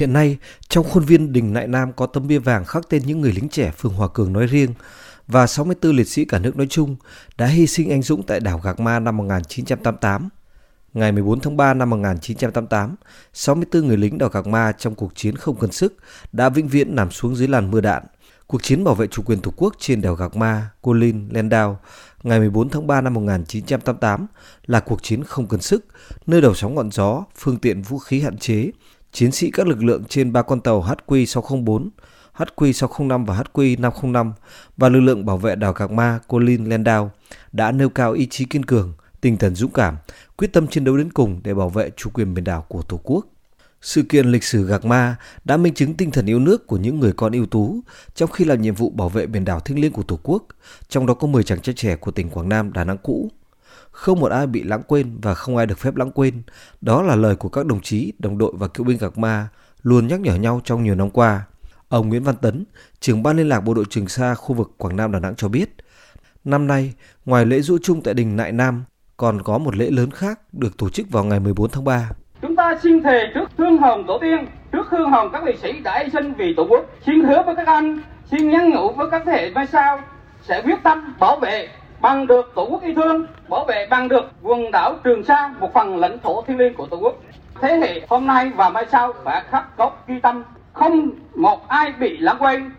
Hiện nay, trong khuôn viên đình Nại Nam có tấm bia vàng khắc tên những người lính trẻ phường Hòa Cường nói riêng và 64 liệt sĩ cả nước nói chung đã hy sinh anh dũng tại đảo Gạc Ma năm 1988. Ngày 14 tháng 3 năm 1988, 64 người lính đảo Gạc Ma trong cuộc chiến không cần sức đã vĩnh viễn nằm xuống dưới làn mưa đạn. Cuộc chiến bảo vệ chủ quyền Tổ quốc trên đảo Gạc Ma, Cô Linh, Lendao ngày 14 tháng 3 năm 1988 là cuộc chiến không cần sức, nơi đầu sóng ngọn gió, phương tiện vũ khí hạn chế, chiến sĩ các lực lượng trên ba con tàu HQ604, HQ605 và HQ505 và lực lượng bảo vệ đảo Gạc Ma, Colin Linh, Landau đã nêu cao ý chí kiên cường, tinh thần dũng cảm, quyết tâm chiến đấu đến cùng để bảo vệ chủ quyền biển đảo của Tổ quốc. Sự kiện lịch sử Gạc Ma đã minh chứng tinh thần yêu nước của những người con ưu tú trong khi làm nhiệm vụ bảo vệ biển đảo thiêng liêng của Tổ quốc, trong đó có 10 chàng trai trẻ của tỉnh Quảng Nam, Đà Nẵng cũ. Không một ai bị lãng quên và không ai được phép lãng quên. Đó là lời của các đồng chí, đồng đội và cựu binh Gạc Ma luôn nhắc nhở nhau trong nhiều năm qua. Ông Nguyễn Văn Tấn, trưởng ban liên lạc bộ đội Trường Sa khu vực Quảng Nam Đà Nẵng cho biết, năm nay, ngoài lễ rũ chung tại đình Nại Nam, còn có một lễ lớn khác được tổ chức vào ngày 14 tháng 3. Chúng ta xin thề trước hương hồng tổ tiên, trước hương hồng các liệt sĩ đã hy sinh vì tổ quốc. Xin hứa với các anh, xin nhắn nhủ với các thế hệ mai sau sẽ quyết tâm bảo vệ bằng được tổ quốc yêu thương, bảo vệ bằng được quần đảo Trường Sa, một phần lãnh thổ thiêng liêng của tổ quốc. Thế hệ hôm nay và mai sau phải khắc cốt ghi tâm, không một ai bị lãng quên